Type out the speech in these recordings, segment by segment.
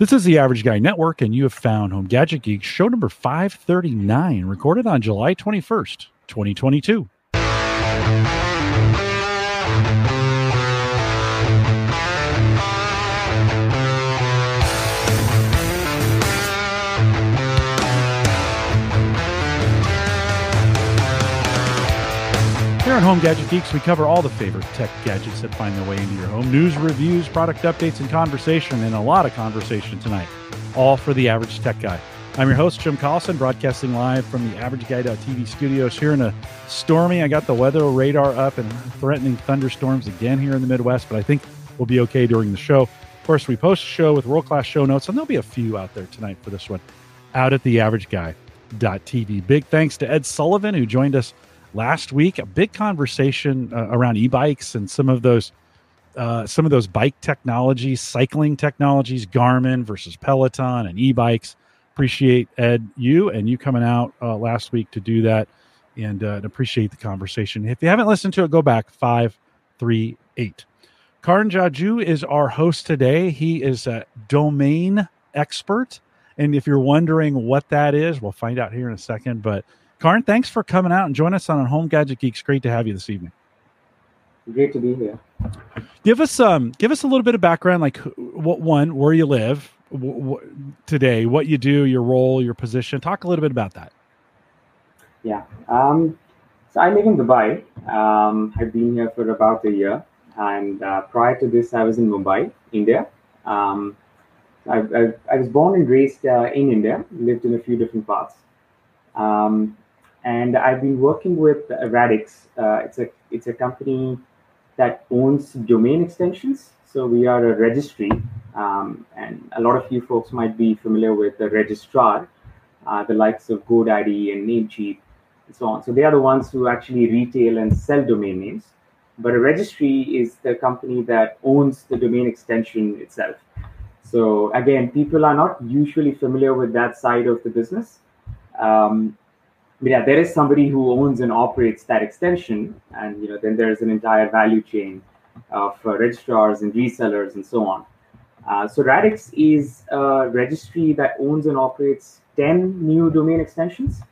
This is the Average Guy Network, and you have found Home Gadget Geek show number 539, recorded on July 21st, 2022. On Home Gadget Geeks, we cover all the favorite tech gadgets that find their way into your home news, reviews, product updates, and conversation, and a lot of conversation tonight, all for the average tech guy. I'm your host, Jim Collison, broadcasting live from the Average Guy.tv studios here in a stormy. I got the weather radar up and threatening thunderstorms again here in the Midwest, but I think we'll be okay during the show. Of course, we post a show with world class show notes, and there'll be a few out there tonight for this one out at the Average Guy.tv. Big thanks to Ed Sullivan, who joined us last week a big conversation uh, around e-bikes and some of those uh, some of those bike technologies cycling technologies garmin versus peloton and e-bikes. Appreciate ed you and you coming out uh, last week to do that. And, uh, and appreciate the conversation. If you haven't listened to it go back. Five three eight. Karn Jajoo is our host today. He is a domain expert. And if you're wondering what that is we'll find out here in a second but Karn, thanks for coming out and joining us on Home Gadget Geeks. Great to have you this evening. Great to be here. Give us um, give us a little bit of background, like what one, where you live w- w- today, what you do, your role, your position. Talk a little bit about that. Yeah. Um, so I live in Dubai. Um, I've been here for about a year, and uh, prior to this, I was in Mumbai, India. Um, I, I, I, was born and raised uh, in India. Lived in a few different parts. Um, and I've been working with Radix. Uh, it's a it's a company that owns domain extensions. So we are a registry, um, and a lot of you folks might be familiar with the registrar, uh, the likes of GoDaddy and Namecheap, and so on. So they are the ones who actually retail and sell domain names. But a registry is the company that owns the domain extension itself. So again, people are not usually familiar with that side of the business. Um, yeah, there is somebody who owns and operates that extension, and you know, then there's an entire value chain of uh, registrars and resellers and so on. Uh, so Radix is a registry that owns and operates 10 new domain extensions.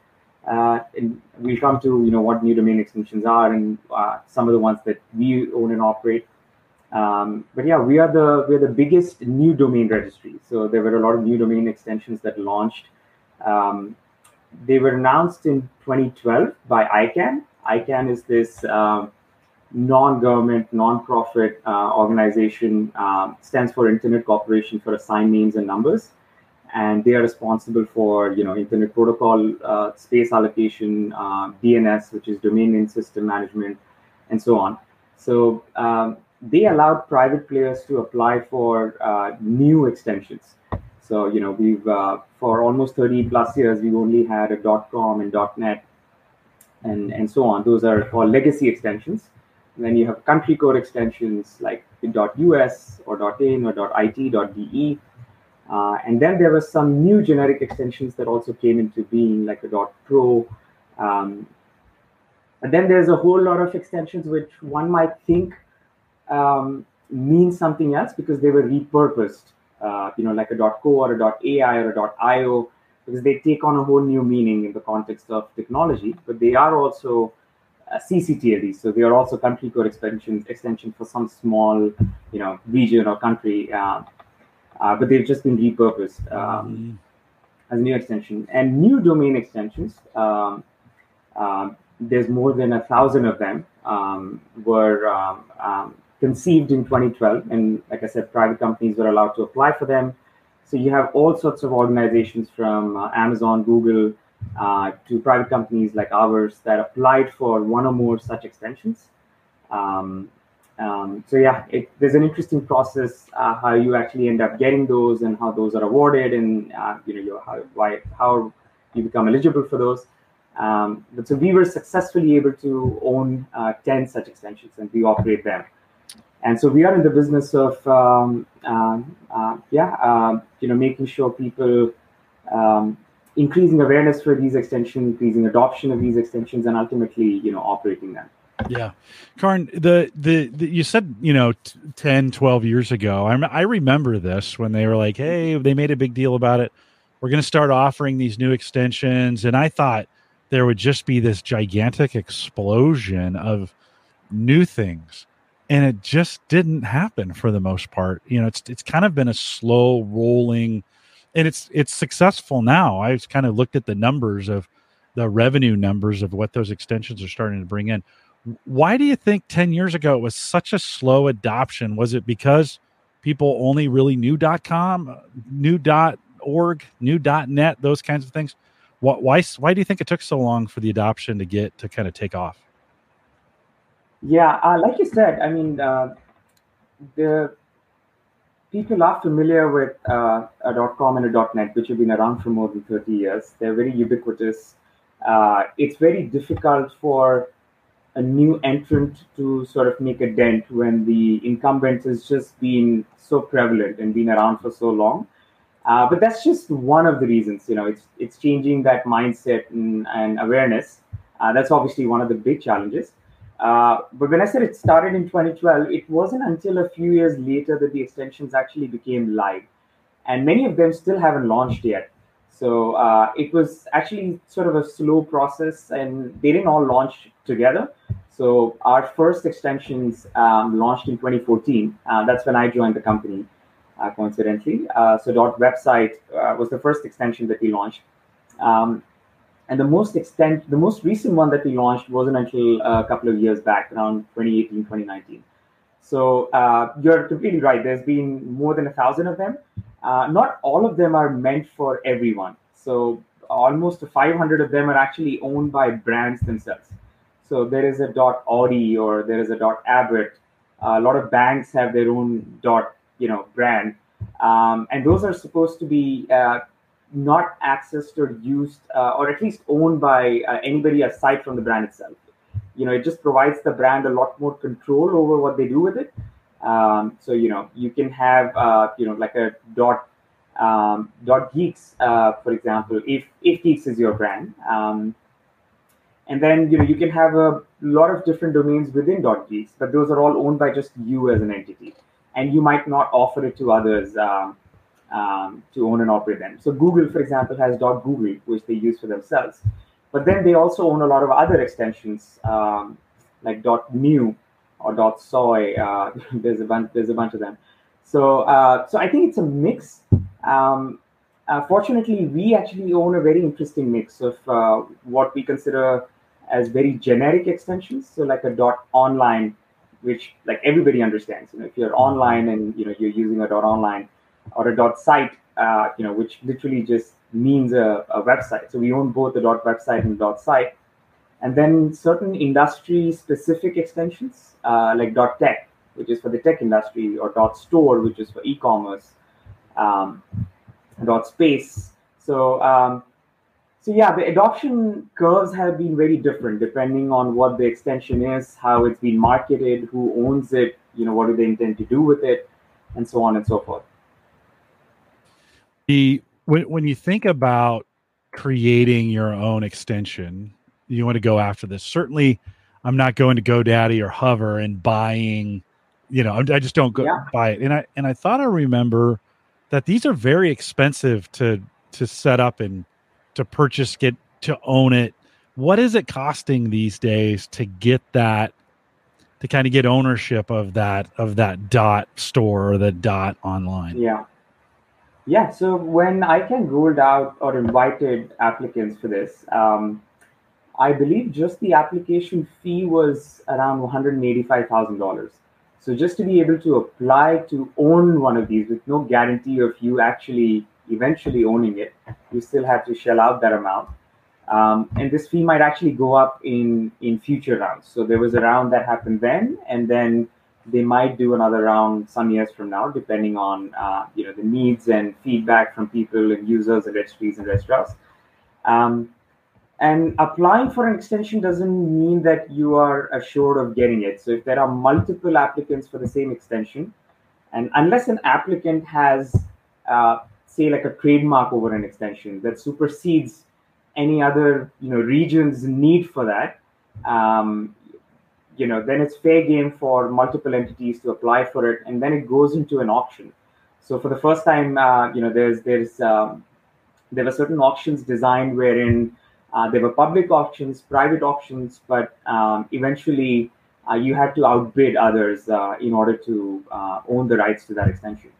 Uh, and we'll come to you know what new domain extensions are and uh, some of the ones that we own and operate. Um, but yeah, we are the we're the biggest new domain registry. So there were a lot of new domain extensions that launched um, they were announced in 2012 by ICANN. ICANN is this um, non-government, non-profit uh, organization, um, stands for Internet Corporation for Assigned Names and Numbers, and they are responsible for you know Internet Protocol uh, space allocation, uh, DNS, which is Domain Name System Management, and so on. So um, they allowed private players to apply for uh, new extensions. So, you know, we've, uh, for almost 30 plus years, we've only had a .com and .net and, and so on. Those are called legacy extensions. And then you have country code extensions like .us or .in or .it, .de. Uh, and then there were some new generic extensions that also came into being, like a .pro. Um, and then there's a whole lot of extensions which one might think um, mean something else because they were repurposed uh, you know, like a .co or a .ai or a .io, because they take on a whole new meaning in the context of technology. But they are also uh, CCTLDs, so they are also country code extensions extension for some small, you know, region or country. Uh, uh but they've just been repurposed um, mm-hmm. as new extension and new domain extensions. Um, um there's more than a thousand of them um, were um, um, conceived in 2012. And like I said, private companies were allowed to apply for them. So you have all sorts of organizations from uh, Amazon, Google, uh, to private companies like ours that applied for one or more such extensions. Um, um, so yeah, it, there's an interesting process uh, how you actually end up getting those and how those are awarded and uh, you know your, how why how you become eligible for those. Um, but so we were successfully able to own uh, 10 such extensions and we operate them. And so we are in the business of, um, uh, uh, yeah, uh, you know, making sure people um, increasing awareness for these extensions, increasing adoption of these extensions, and ultimately, you know, operating them. Yeah. Karn, the, the, the, you said, you know, t- 10, 12 years ago, I, I remember this when they were like, Hey, they made a big deal about it. We're going to start offering these new extensions. And I thought there would just be this gigantic explosion of new things. And it just didn't happen for the most part. You know, it's, it's kind of been a slow rolling and it's, it's successful now. I've kind of looked at the numbers of the revenue numbers of what those extensions are starting to bring in why do you think 10 years ago it was such a slow adoption? Was it because people only really knew dot .com, uh, knew .org, knew .net, those kinds of things? Why, why do you think it took so long for the adoption to get to kind of take off? Yeah, uh, like you said, I mean, uh, the people are familiar with uh, a .com and a .net, which have been around for more than 30 years. They're very ubiquitous. Uh, it's very difficult for a new entrant to sort of make a dent when the incumbent has just been so prevalent and been around for so long. Uh, but that's just one of the reasons. You know, it's it's changing that mindset and, and awareness. Uh, that's obviously one of the big challenges. Uh, but when I said it started in 2012, it wasn't until a few years later that the extensions actually became live, and many of them still haven't launched yet. So uh, it was actually sort of a slow process, and they didn't all launch together. So our first extensions um, launched in 2014. Uh, that's when I joined the company, uh, coincidentally. Uh, so dot website uh, was the first extension that we launched. Um, and the most extent, the most recent one that we launched wasn't until a couple of years back, around 2018, 2019. So uh, you're completely right. There's been more than a thousand of them. Uh, not all of them are meant for everyone. So almost 500 of them are actually owned by brands themselves. So there is a dot Audi or there is a dot Abbott. Uh, a lot of banks have their own dot, you know, brand, um, and those are supposed to be uh, not accessed or used, uh, or at least owned by uh, anybody aside from the brand itself. You know, it just provides the brand a lot more control over what they do with it. Um, so you know, you can have uh, you know like a dot um, dot geeks, uh, for example, if if geeks is your brand. Um, and then you know you can have a lot of different domains within dot geeks, but those are all owned by just you as an entity, and you might not offer it to others um, to own and operate them. So Google, for example, has Google, which they use for themselves, but then they also own a lot of other extensions um, like new or soy. Uh, there's a bunch. There's a bunch of them. So uh, so I think it's a mix. Um, uh, fortunately, we actually own a very interesting mix of uh, what we consider as very generic extensions. So like a online, which like everybody understands. You know, if you're online and you know you're using a online or a dot site, uh, you know, which literally just means a, a website. So we own both the dot website and dot site. And then certain industry specific extensions uh, like dot tech, which is for the tech industry, or dot store, which is for e-commerce, um, dot space. So um, so yeah, the adoption curves have been very different depending on what the extension is, how it's been marketed, who owns it, you know, what do they intend to do with it, and so on and so forth. The when when you think about creating your own extension, you want to go after this. Certainly, I'm not going to GoDaddy or Hover and buying, you know, I just don't go yeah. buy it. And I and I thought I remember that these are very expensive to to set up and to purchase, get to own it. What is it costing these days to get that to kind of get ownership of that of that dot store or the dot online? Yeah. Yeah, so when ICANN rolled out or invited applicants for this, um, I believe just the application fee was around $185,000. So just to be able to apply to own one of these with no guarantee of you actually eventually owning it, you still have to shell out that amount. Um, and this fee might actually go up in in future rounds. So there was a round that happened then, and then they might do another round some years from now, depending on uh, you know the needs and feedback from people and users and registries and registrars. Um, and applying for an extension doesn't mean that you are assured of getting it. So if there are multiple applicants for the same extension, and unless an applicant has uh, say like a trademark over an extension that supersedes any other you know region's need for that um, you know, then it's fair game for multiple entities to apply for it, and then it goes into an auction. So for the first time, uh, you know, there's there's um, there were certain auctions designed wherein uh, there were public auctions, private auctions, but um, eventually uh, you had to outbid others uh, in order to uh, own the rights to that extension.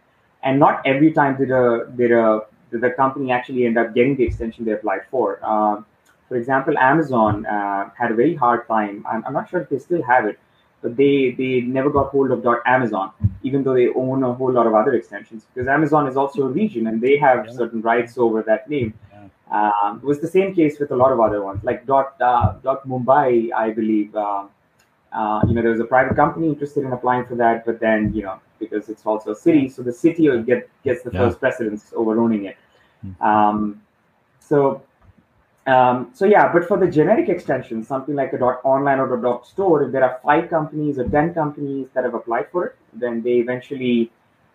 And not every time did a did a did the company actually end up getting the extension they applied for. For example, Amazon uh, had a very hard time. I'm, I'm, not sure if they still have it, but they they never got hold of .amazon, even though they own a whole lot of other extensions. Because Amazon is also a region, and they have yeah. certain rights over that name. Yeah. Um, it was the same case with a lot of other ones, like dot, uh, dot Mumbai, I believe. Uh, uh, you know, there was a private company interested in applying for that, but then you know, because it's also a city, so the city get, gets the yeah. first precedence over owning it. Mm-hmm. Um, so um, so yeah, but for the generic extension, something like a dot online or a dot store, if there are five companies or ten companies that have applied for it, then they eventually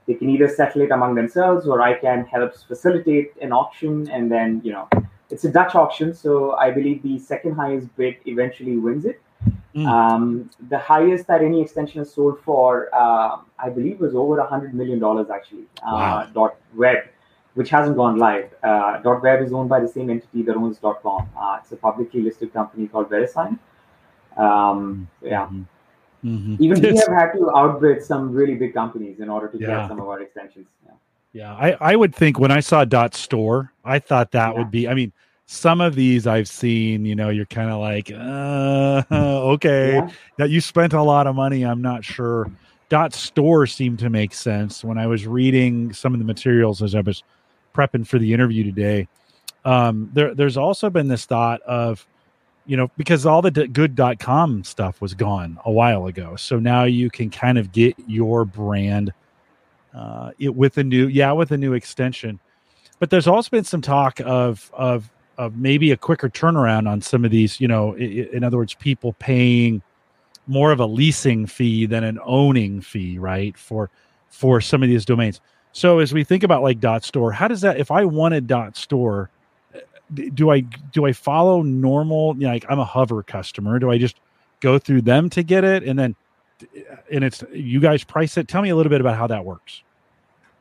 they can either settle it among themselves or ICANN help facilitate an auction and then you know it's a Dutch auction, so I believe the second highest bid eventually wins it. Mm. Um, the highest that any extension has sold for, uh, I believe, was over a hundred million dollars actually. Uh, wow. Dot web which hasn't gone live. Uh, .web is owned by the same entity that owns .com. Uh, it's a publicly listed company called VeriSign. Um, yeah. Mm-hmm. Even we have had to outbid some really big companies in order to yeah. get some of our extensions. Yeah. Yeah, I, I would think when I saw dot store, I thought that yeah. would be. I mean, some of these I've seen, you know, you're kind of like, uh, okay, yeah. that you spent a lot of money. I'm not sure. Dot store seemed to make sense when I was reading some of the materials as I was prepping for the interview today, um, there there's also been this thought of, you know, because all the good.com stuff was gone a while ago, so now you can kind of get your brand uh, it with a new yeah with a new extension. But there's also been some talk of of of maybe a quicker turnaround on some of these. You know, in, in other words, people paying more of a leasing fee than an owning fee, right? For for some of these domains. So as we think about like dot store, how does that if I wanted dot store, do I do I follow normal you know, like I'm a hover customer, do I just go through them to get it and then and it's you guys price it? Tell me a little bit about how that works.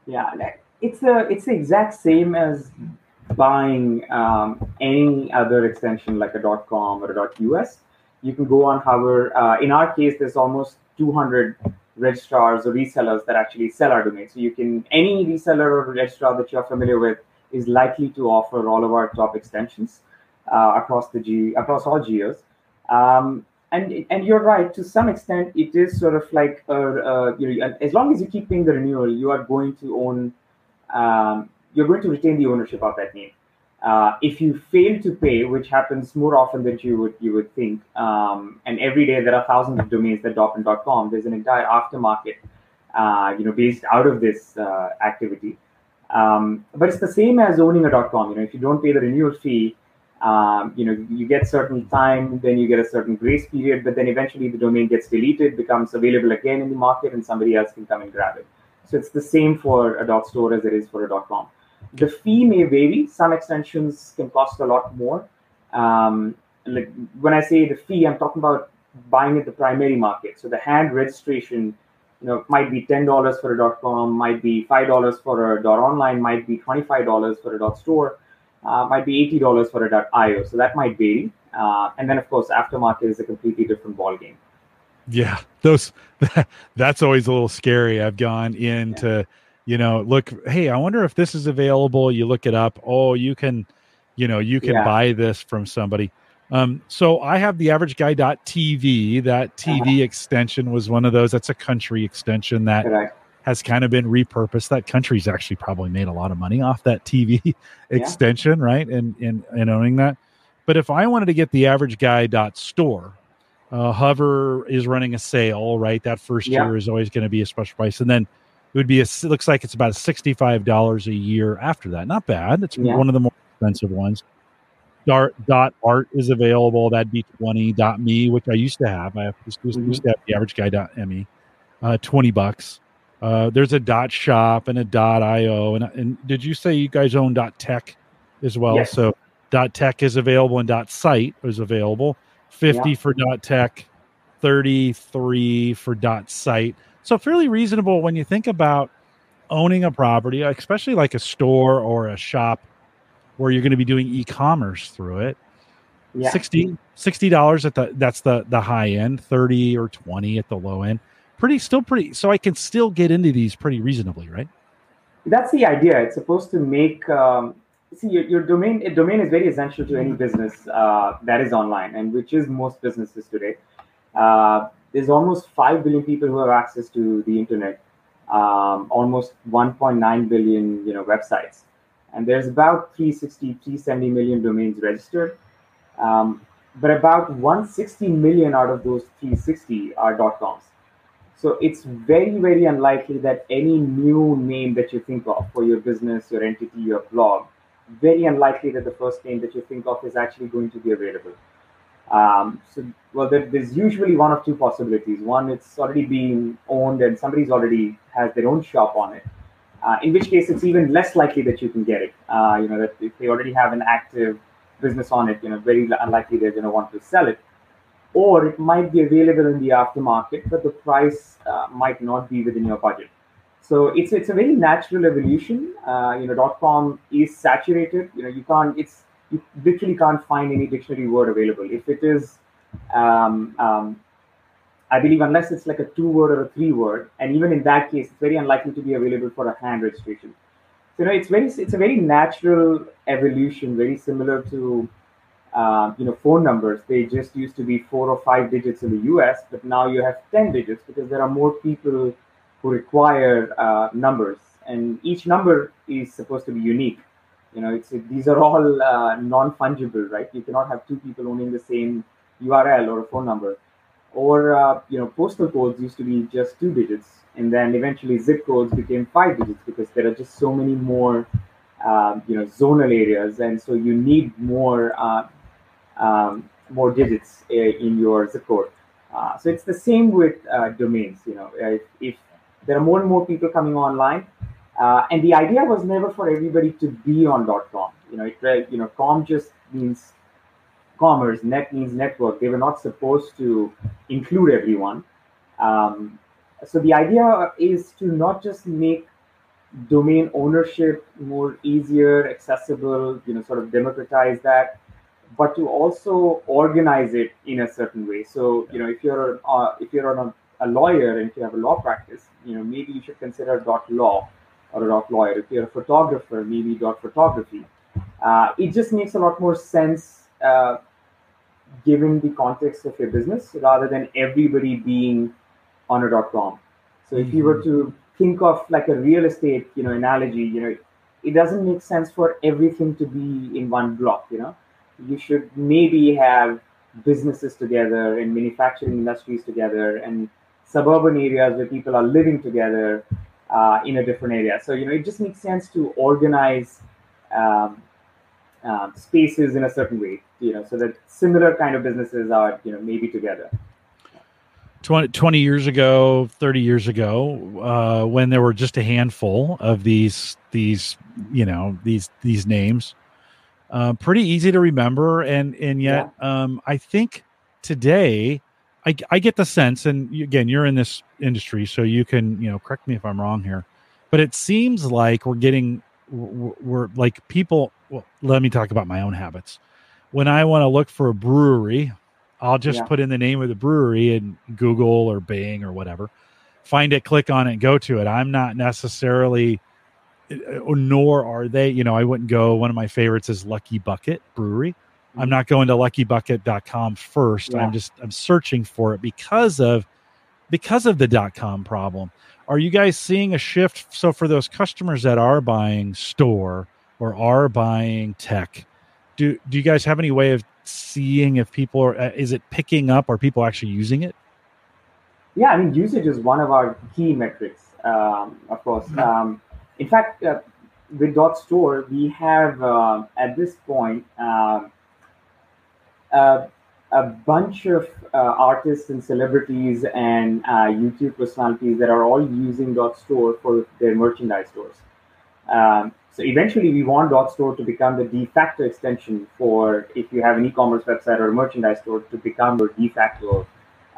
Yeah, it's a it's the exact same as buying um, any other extension like a dot .com or a dot .us. You can go on Hover. Uh, in our case, there's almost 200 registrars or resellers that actually sell our domain. So you can any reseller or registrar that you're familiar with is likely to offer all of our top extensions uh, across the G across all geos. Um, and and you're right to some extent. It is sort of like a, uh, you know as long as you keep paying the renewal, you are going to own. Um, you're going to retain the ownership of that name. Uh, if you fail to pay, which happens more often than you would you would think, um, and every day there are thousands of domains that com. There's an entire aftermarket, uh, you know, based out of this uh, activity. Um, but it's the same as owning a .com. You know, if you don't pay the renewal fee, um, you know, you get certain time, then you get a certain grace period, but then eventually the domain gets deleted, becomes available again in the market, and somebody else can come and grab it. So it's the same for a .dot .store as it is for a .dot .com. The fee may vary. Some extensions can cost a lot more. Um, like when I say the fee, I'm talking about buying at the primary market. So the hand registration, you know, might be ten dollars for a .com, might be five dollars for a .dot .online, might be twenty five dollars for a .dot .store, uh, might be eighty dollars for a .dot .io. So that might vary. Uh, and then of course, aftermarket is a completely different ballgame. Yeah, those that's always a little scary. I've gone into. Yeah you know look hey i wonder if this is available. You look it up. Oh you can you know you can yeah. buy this from somebody. Um, so i have the average guy.tv that tv uh-huh. extension was one of those. That's a country extension that has kind of been repurposed. That country's actually probably made a lot of money off that tv yeah. extension right? And and and owning that. But if i wanted to get the average guy.store uh, hover is running a sale right? That first yeah. year is always going to be a special price. And then it would be a, it looks like it's about $65 a year after that. Not bad. It's yeah. one of the more expensive ones. Dart dot art is available. That'd be 20 dot me, which I used to have. I used, mm-hmm. used to have the average guy dot me, uh, 20 bucks. Uh, there's a dot shop and a dot io. And, and did you say you guys own dot tech as well? Yes. So dot tech is available and dot site is available. 50 yeah. for dot tech, 33 for dot site. So fairly reasonable when you think about owning a property, especially like a store or a shop where you're going to be doing e-commerce through it. Yeah. 60 dollars at the that's the the high end, 30 or 20 at the low end. Pretty still pretty so I can still get into these pretty reasonably, right? That's the idea. It's supposed to make um, see your, your domain a domain is very essential to any business uh, that is online and which is most businesses today uh, there's almost 5 billion people who have access to the internet um, almost 1.9 billion you know websites. And there's about 360 370 million domains registered. Um, but about 160 million out of those 360 are coms. So it's very very unlikely that any new name that you think of for your business your entity your blog very unlikely that the first name that you think of is actually going to be available. Um, so, well, there, there's usually one of two possibilities. One, it's already being owned and somebody's already has their own shop on it. Uh, in which case, it's even less likely that you can get it. Uh, you know, that if they already have an active business on it, you know, very unlikely they're going to want to sell it. Or it might be available in the aftermarket, but the price uh, might not be within your budget. So it's it's a very natural evolution. Uh, you know, dot com is saturated. You know, you can't. It's you literally can't find any dictionary word available. If it is, um, um, I believe, unless it's like a two word or a three word, and even in that case, it's very unlikely to be available for a hand registration. So you know, it's very it's a very natural evolution, very similar to. Uh, you know, phone numbers. They just used to be four or five digits in the U.S., but now you have ten digits because there are more people who require uh, numbers, and each number is supposed to be unique. You know, it's these are all uh, non-fungible, right? You cannot have two people owning the same URL or a phone number. Or uh, you know, postal codes used to be just two digits, and then eventually zip codes became five digits because there are just so many more, um, you know, zonal areas, and so you need more uh, um, more digits uh, in your zip code. Uh, so it's the same with uh, domains. You know, if, if there are more and more people coming online. Uh, and the idea was never for everybody to be on .com. You know, it, you know, com just means commerce, net means network. They were not supposed to include everyone. Um, so the idea is to not just make domain ownership more easier, accessible, you know, sort of democratize that, but to also organize it in a certain way. So, you know, if you're uh, if you're on a a lawyer and if you have a law practice, you know, maybe you should consider dot law or a dot lawyer. If you're a photographer, maybe dot photography. Uh, it just makes a lot more sense uh, given the context of your business rather than everybody being on a dot com. So if mm-hmm. you were mm-hmm. to think of like a real estate, you know, analogy, you know, it doesn't make sense for everything to be in one block, you know. You should maybe have businesses together and manufacturing industries together and suburban areas where people are living together uh, in a different area. So you know, it just makes sense to organize um, um, spaces in a certain way, you know, so that similar kind of businesses are you know maybe together. 20, 20 years ago 30 years ago uh, when there were just a handful of these these you know these these names uh, pretty easy to remember and and yet yeah. um, i think today I, I get the sense, and again, you're in this industry, so you can you know correct me if I'm wrong here, but it seems like we're getting we're, we're like people. Well, let me talk about my own habits. When I want to look for a brewery, I'll just yeah. put in the name of the brewery in Google or Bing or whatever, find it, click on it, go to it. I'm not necessarily, uh, nor are they. You know, I wouldn't go. One of my favorites is Lucky Bucket Brewery. I'm not going to luckybucket.com first. Yeah. I'm just I'm searching for it because of because of the dot com problem. Are you guys seeing a shift? So for those customers that are buying store or are buying tech, do do you guys have any way of seeing if people are uh, is it picking up? Are people actually using it? Yeah, I mean usage is one of our key metrics. Um, of course, mm-hmm. um, in fact, uh, with dot store we have uh, at this point. Um, uh, a bunch of uh, artists and celebrities and uh, YouTube personalities that are all using Dot Store for their merchandise stores. Um, so eventually, we want Dot Store to become the de facto extension for if you have an e-commerce website or a merchandise store to become your de facto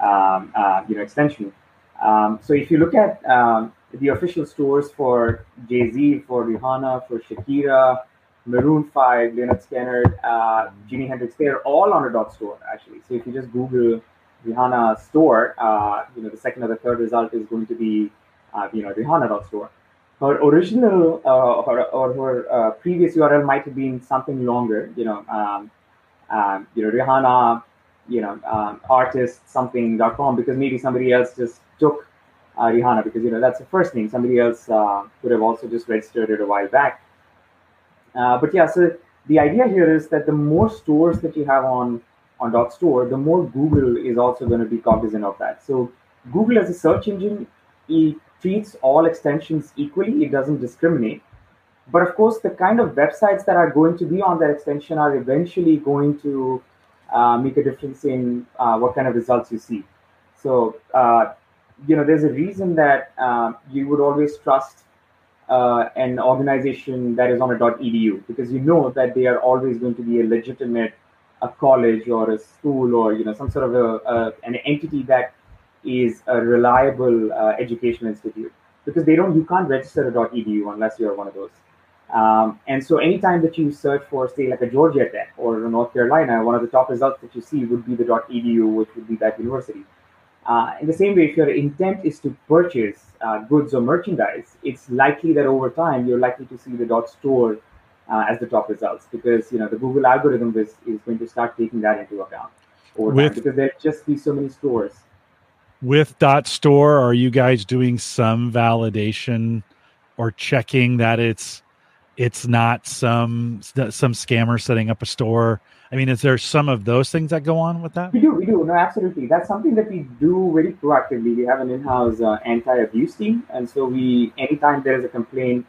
um, uh, you know extension. Um, so if you look at um, the official stores for Jay Z, for Rihanna, for Shakira, Maroon 5, Lynyrd Skynyrd, uh, Jimi Hendrix, they're all on a dot store actually. So if you just Google Rihanna store, uh, you know the second or the third result is going to be uh, you know Rihanna dot store. Her original uh, or, or her uh, previous URL might have been something longer, you know, um, um, you know Rihanna, you know um, artist something.com because maybe somebody else just took uh, Rihanna because you know that's the first name. Somebody else uh, could have also just registered it a while back. Uh, but yeah, so the idea here is that the more stores that you have on on dot store, the more Google is also going to be cognizant of that. So Google as a search engine, it treats all extensions equally. It doesn't discriminate. But of course, the kind of websites that are going to be on that extension are eventually going to uh, make a difference in uh, what kind of results you see. So, uh, you know, there's a reason that uh, you would always trust uh, an organization that is on a .edu because you know that they are always going to be a legitimate a college or a school or you know some sort of a, a an entity that is a reliable uh, educational institute because they don't you can't register a .edu unless you're one of those. Um, and so anytime that you search for say like a Georgia Tech or North Carolina, one of the top results that you see would be the .edu, which would be that university. Uh, in the same way, if your intent is to purchase uh, goods or merchandise, it's likely that over time you're likely to see the dot store uh, as the top results because you know the Google algorithm is, is going to start taking that into account over with, time because there'll just be so many stores. With dot store, are you guys doing some validation or checking that it's it's not some some scammer setting up a store I mean, is there some of those things that go on with that? We do, we do. No, absolutely. That's something that we do very proactively. We have an in-house uh, anti-abuse team, and so we, anytime there is a complaint,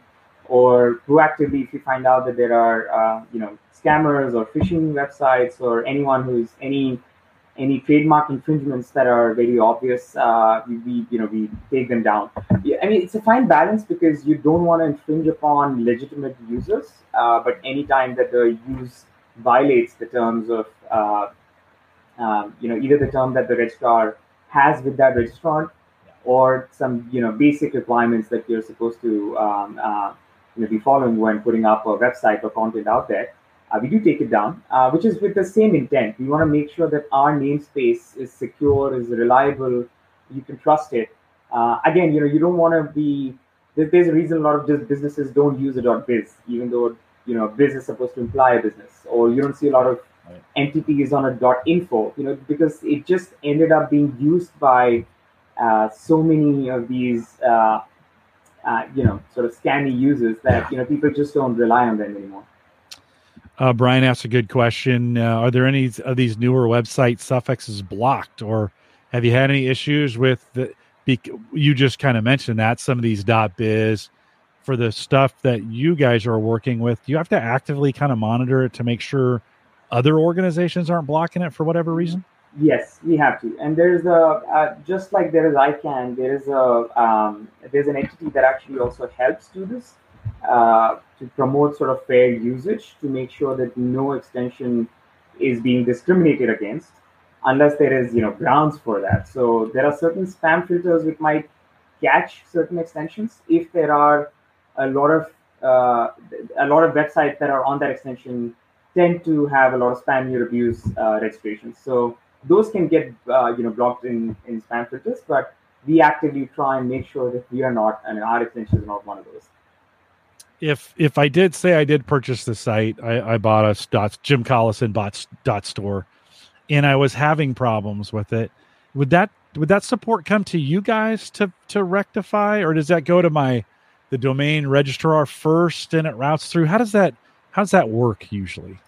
or proactively, if we find out that there are, uh, you know, scammers or phishing websites or anyone who's any any trademark infringements that are very obvious, uh, we, you know we take them down. Yeah, I mean it's a fine balance because you don't want to infringe upon legitimate users, uh, but anytime that the use violates the terms of uh, um, you know either the term that the registrar has with that registrant or some you know basic requirements that you're supposed to um, uh, you know, be following when putting up a website or content out there. Uh, we do take it down, uh, which is with the same intent. We want to make sure that our namespace is secure, is reliable, you can trust it. Uh, again, you know, you don't want to be. There's a reason a lot of businesses don't use a .biz, even though you know biz is supposed to imply a business or you don't see a lot of right. entities on a dot info you know because it just ended up being used by uh, so many of these uh, uh, you know sort of scammy users that you know people just don't rely on them anymore uh, Brian asked a good question. Uh, are there any of these newer website suffixes blocked, or have you had any issues with the? You just kind of mentioned that some of these dot .biz for the stuff that you guys are working with, do you have to actively kind of monitor it to make sure other organizations aren't blocking it for whatever reason? Yes, we have to. And there's a uh, just like there is ICANN, there is a um, there's an entity that actually also helps do this uh, to promote sort of fair usage to make sure that no extension is being discriminated against unless there is you know grounds for that. So there are certain spam filters which might catch certain extensions if there are a lot of uh, a lot of websites that are on that extension tend to have a lot of spam near abuse uh, registrations. So those can get uh, you know blocked in in spam filters, but we actively try and make sure that we are not, and our extension is not one of those. If if I did say I did purchase the site, I, I bought a dot, Jim Collison bot dot store, and I was having problems with it. Would that would that support come to you guys to to rectify, or does that go to my the domain registrar first and it routes through? How does that how does that work usually?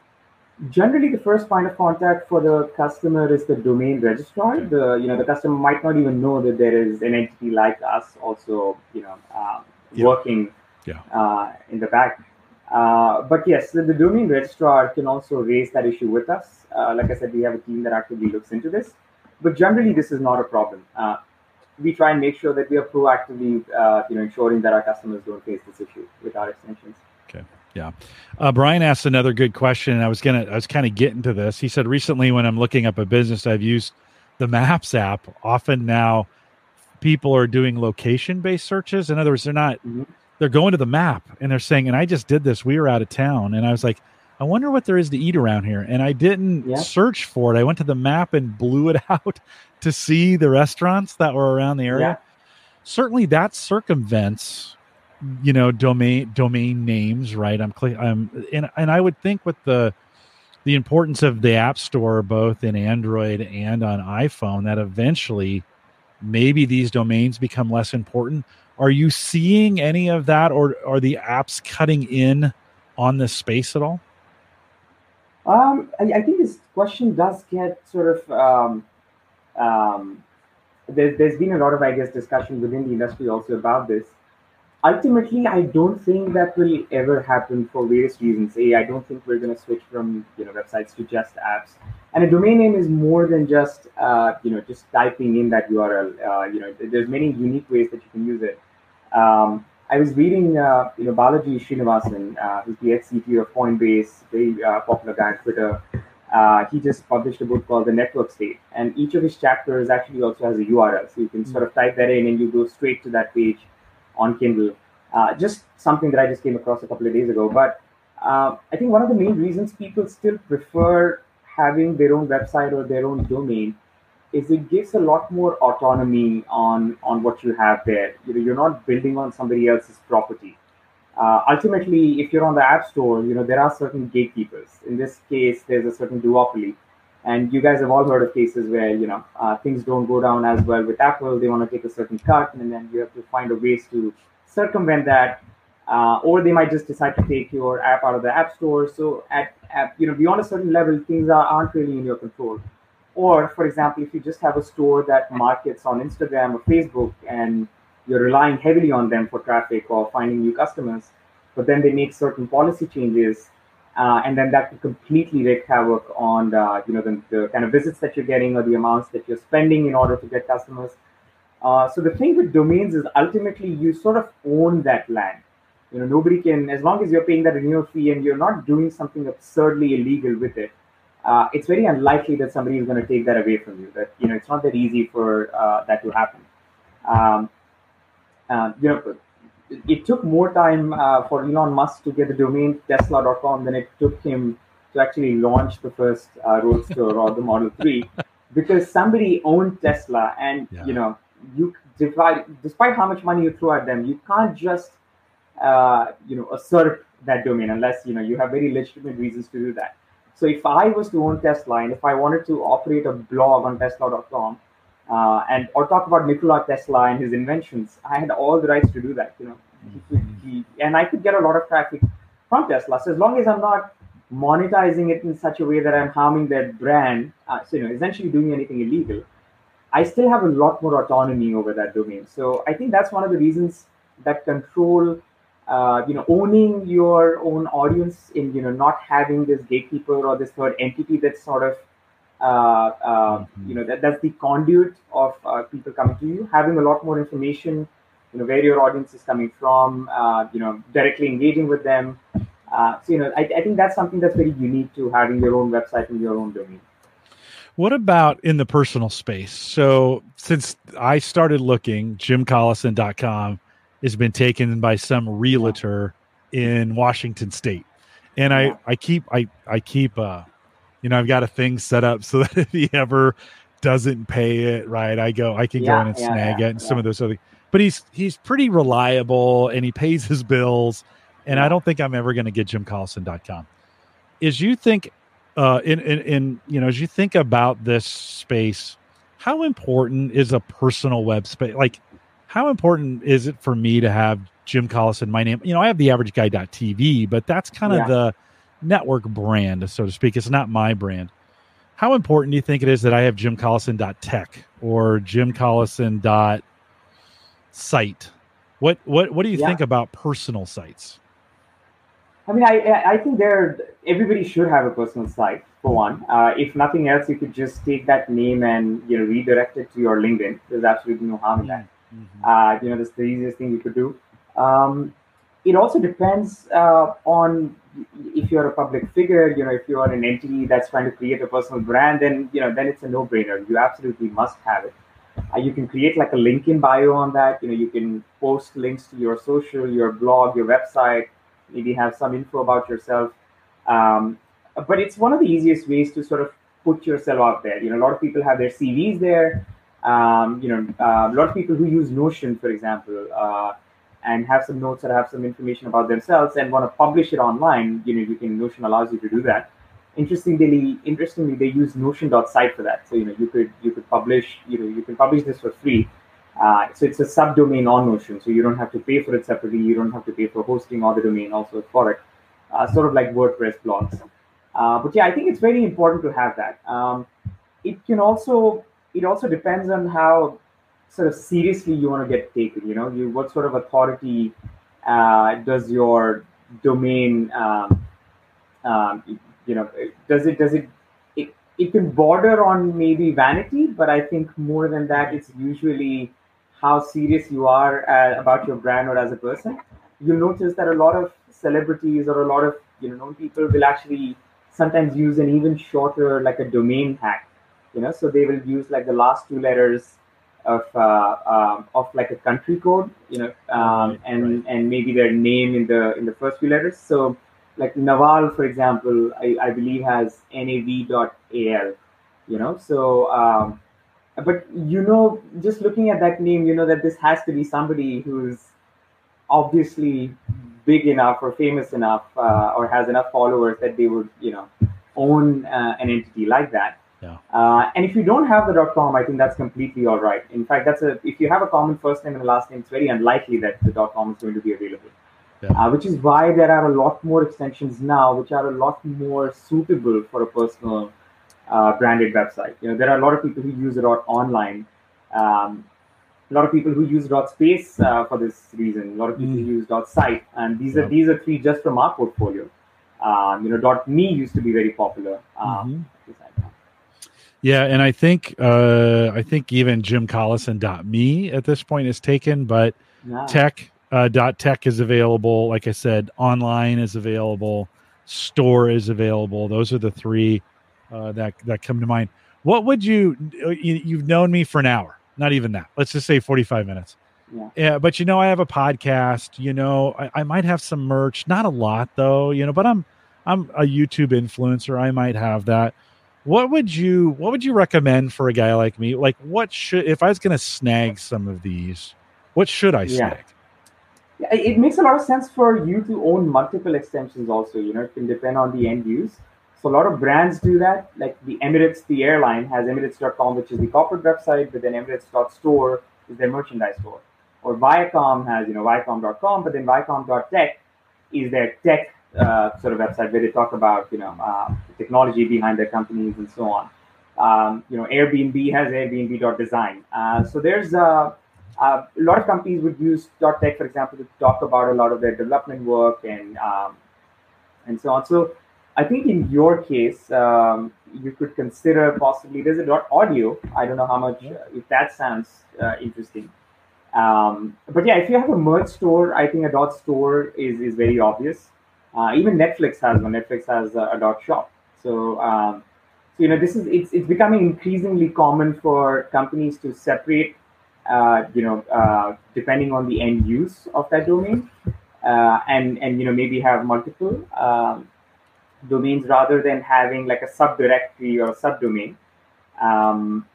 Generally, the first point of contact for the customer is the domain registrar. Okay. The you know the customer might not even know that there is an entity like us also you know uh, yeah. working yeah. Uh, in the back. Uh, but yes, the, the, domain registrar can also raise that issue with us. Uh, like I said, we have a team that actively looks into this. But generally, this is not a problem. Uh, we try and make sure that we are proactively, uh, you know, ensuring that our customers don't face this issue with our extensions. Okay. Yeah. Uh, Brian asked another good question. And I was gonna, I was kind of getting to this. He said recently when I'm looking up a business, I've used the Maps app, often now people are doing location based searches. In other words, they're not mm-hmm. They're going to the map and they're saying, and I just did this. We were out of town, and I was like, I wonder what there is to eat around here. And I didn't yeah. search for it. I went to the map and blew it out to see the restaurants that were around the area. Yeah. Certainly, that circumvents, you know, domain domain names, right? I'm clear. I'm and and I would think with the the importance of the App Store, both in Android and on iPhone, that eventually maybe these domains become less important. Are you seeing any of that, or are the apps cutting in on this space at all? Um, I, I, think this question does get sort of um, um, there, there's been a lot of I guess discussion within the industry also about this. Ultimately, I don't think that will ever happen for various reasons. A, I don't think we're going to switch from you know websites to just apps. And a domain name is more than just uh, you know just typing in that URL. Uh, you know, there's many unique ways that you can use it. Um, I was reading, uh, you know, Balaji Srinivasan, uh, who's the ex-CTO of Coinbase, very uh, popular guy on Twitter. Uh, he just published a book called The Network State, and each of his chapters actually also has a URL, so you can sort of type that in and you go straight to that page on Kindle. Uh, just something that I just came across a couple of days ago. But uh, I think one of the main reasons people still prefer having their own website or their own domain is it gives a lot more autonomy on on what you have there. You know, you're not building on somebody else's property. Uh, ultimately, if you're on the App Store, you know there are certain gatekeepers. In this case, there's a certain duopoly, and you guys have all heard of cases where you know uh, things don't go down as well with Apple. They want to take a certain cut, and then you have to find a ways to circumvent that. Uh, or they might just decide to take your app out of the app store. So at, at you know beyond a certain level, things are, aren't really in your control. Or, for example, if you just have a store that markets on Instagram or Facebook and you're relying heavily on them for traffic or finding new customers, but then they make certain policy changes, uh, and then that can completely wreak havoc on uh, you know the, the, kind of visits that you're getting or the amounts that you're spending in order to get customers. Uh, so the thing with domains is ultimately you sort of own that land. You know, nobody can, as long as you're paying that renewal fee and you're not doing something absurdly illegal with it, uh, it's very unlikely that somebody is going to take that away from you. That you know, it's not that easy for uh, that to happen. Um, uh, you know, it, it, took more time uh, for Elon Musk to get the domain Tesla.com than it took him to actually launch the first uh, Roadster or the Model Three, because somebody owned Tesla, and yeah. you know, you divide, despite how much money you throw at them, you can't just uh, you know assert that domain unless you know you have very legitimate reasons to do that. So if I was to own Tesla and if I wanted to operate a blog on Tesla.com uh, and or talk about Nikola Tesla and his inventions, I had all the rights to do that. You know, could, he, and I could get a lot of traffic from Tesla. So as long as I'm not monetizing it in such a way that I'm harming their brand, uh, so you know, essentially doing anything illegal, I still have a lot more autonomy over that domain. So I think that's one of the reasons that control uh, you know owning your own audience in you know not having this gatekeeper or this third entity that's sort of uh, uh, mm-hmm. you know that that's the conduit of uh, people coming to you. Having a lot more information you know where your audience is coming from uh, you know directly engaging with them. Uh, so you know I, I think that's something that's very unique to having your own website and your own domain. What about in the personal space? So since i started looking jimcollison.com has been taken by some realtor in Washington State, and I I keep I I keep uh you know I've got a thing set up so that if he ever doesn't pay it right, I go I can yeah, go in and yeah, snag yeah, it and some of those other. But he's he's pretty reliable and he pays his bills, and I don't think I'm ever going to get JimCollison.com. Is you think uh in, in in you know as you think about this space, how important is a personal web space like how important is it for me to have Jim Collison, my name? You know, I have the average guy.tv, but that's kind of yeah. the network brand, so to speak. It's not my brand. How important do you think it is that I have Jim Collison.tech or Jim Collison.site? What what what do you yeah. think about personal sites? I mean, I I think there everybody should have a personal site for one. Uh, if nothing else, you could just take that name and you know redirect it to your LinkedIn. There's absolutely no harm in that. Mm-hmm. Uh, you know, that's the easiest thing you could do. Um, it also depends uh, on if you're a public figure. You know, if you're an entity that's trying to create a personal brand, then you know, then it's a no-brainer. You absolutely must have it. Uh, you can create like a link in bio on that. You know, you can post links to your social, your blog, your website. Maybe have some info about yourself. Um, but it's one of the easiest ways to sort of put yourself out there. You know, a lot of people have their CVs there. Um, you know, uh, a lot of people who use Notion, for example, uh, and have some notes or have some information about themselves and want to publish it online, you know, you can Notion allows you to do that. Interestingly, interestingly, they use Notion.site for that. So you know, you could you could publish, you know, you can publish this for free. Uh, so it's a subdomain on Notion, so you don't have to pay for it separately. You don't have to pay for hosting or the domain also for it. Uh, sort of like WordPress blogs. Uh, but yeah, I think it's very important to have that. Um, it can also it also depends on how sort of seriously you want to get taken. You know, you what sort of authority uh, does your domain, um, um, you know, does it does it, it it can border on maybe vanity, but I think more than that, it's usually how serious you are uh, about your brand or as a person. You'll notice that a lot of celebrities or a lot of you know people will actually sometimes use an even shorter like a domain hack you know so they will use like the last two letters of uh, um, of like a country code, you know, um, right, and right. and maybe their name in the in the first few letters. So, like Naval, for example, I, I believe has nav.al, you know. So, um, but you know, just looking at that name, you know that this has to be somebody who's obviously big enough or famous enough uh, or has enough followers that they would, you know, own uh, an entity like that. Yeah. Uh, and if you don't have the dot .com, I think that's completely all right. In fact, that's a if you have a common first name and a last name, it's very unlikely that the dot .com is going to be available. Yeah. Uh, which is why there are a lot more extensions now, which are a lot more suitable for a personal uh, branded website. You know, there are a lot of people who use it online. Um, a lot of people who use dot .space uh, for this reason. A lot of people mm. use dot .site, and these yeah. are these are three just from our portfolio. Um, you know, dot .me used to be very popular. Um, mm-hmm. Yeah, and I think uh, I think even Jim Collison me at this point is taken, but yeah. tech uh, dot tech is available. Like I said, online is available, store is available. Those are the three uh, that that come to mind. What would you, uh, you you've known me for an hour, not even that. Let's just say forty five minutes. Yeah. yeah, but you know, I have a podcast. You know, I, I might have some merch, not a lot though. You know, but I'm I'm a YouTube influencer. I might have that what would you what would you recommend for a guy like me? Like what should if i was going to snag some of these what should i snag? Yeah. it makes a lot of sense for you to own multiple extensions also you know it can depend on the end use. So a lot of brands do that like the emirates the airline has emirates.com which is the corporate website but then emirates.store is their merchandise store. Or viacom has you know viacom.com but then viacom.tech is their tech uh, sort of website where they talk about you know uh, technology behind their companies and so on. Um, you know, Airbnb has Airbnb.design. Uh, so there's uh, uh, a lot of companies would use .tech, for example, to talk about a lot of their development work and um, and so on. So I think in your case, um, you could consider possibly there's a dot audio. I don't know how much uh, if that sounds uh, interesting. Um, but yeah, if you have a merch store, I think a dot store is is very obvious. Uh, even Netflix has one. Netflix has a, a dot shop. So, um, so you know, this is it's it's becoming increasingly common for companies to separate, uh, you know, uh, depending on the end use of that domain, uh, and and you know maybe have multiple um, domains rather than having like a subdirectory or a subdomain. Um,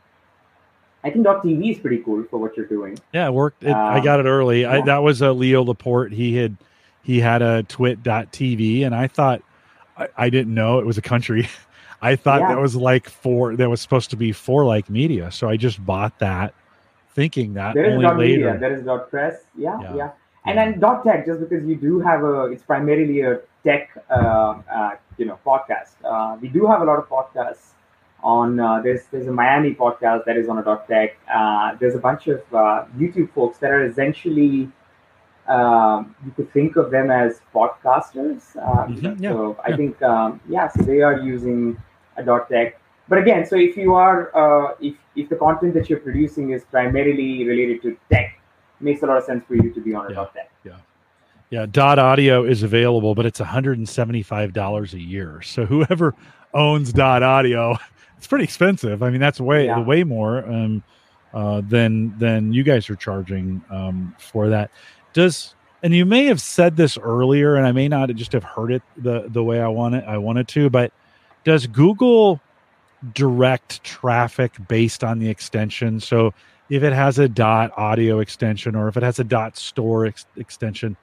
I think .tv is pretty cool for what you're doing. Yeah, it worked. It, I got it early. Yeah. I, that was a Leo Laporte. He had he had a twit.tv and I thought I, I didn't know it was a country. I thought yeah. that was like for that was supposed to be for like media. So I just bought that thinking that there is only later. Media, there is dot press. Yeah, yeah. yeah. And then dot tech, just because you do have a, it's primarily a tech, uh, uh, you know, podcast. Uh, we do have a lot of podcasts on. Uh, there's there's a Miami podcast that is on a dot tech. Uh, there's a bunch of uh, YouTube folks that are essentially um, you could think of them as podcasters. Um, mm-hmm, yeah, so I think, um, yeah, so they are using a dot tech. But again, so if you are, uh, if, if the content that you're producing is primarily related to tech, makes a lot of sense for you to be on a yeah, dot tech. Yeah. Yeah, Dot Audio is available, but it's $175 a year. So whoever owns Dot Audio, it's pretty expensive. I mean, that's way yeah. way more um, uh, than than you guys are charging um, for that. Does and you may have said this earlier, and I may not just have heard it the the way I want it I wanted to, but does Google direct traffic based on the extension? So if it has a dot audio extension or if it has a dot store ex- extension,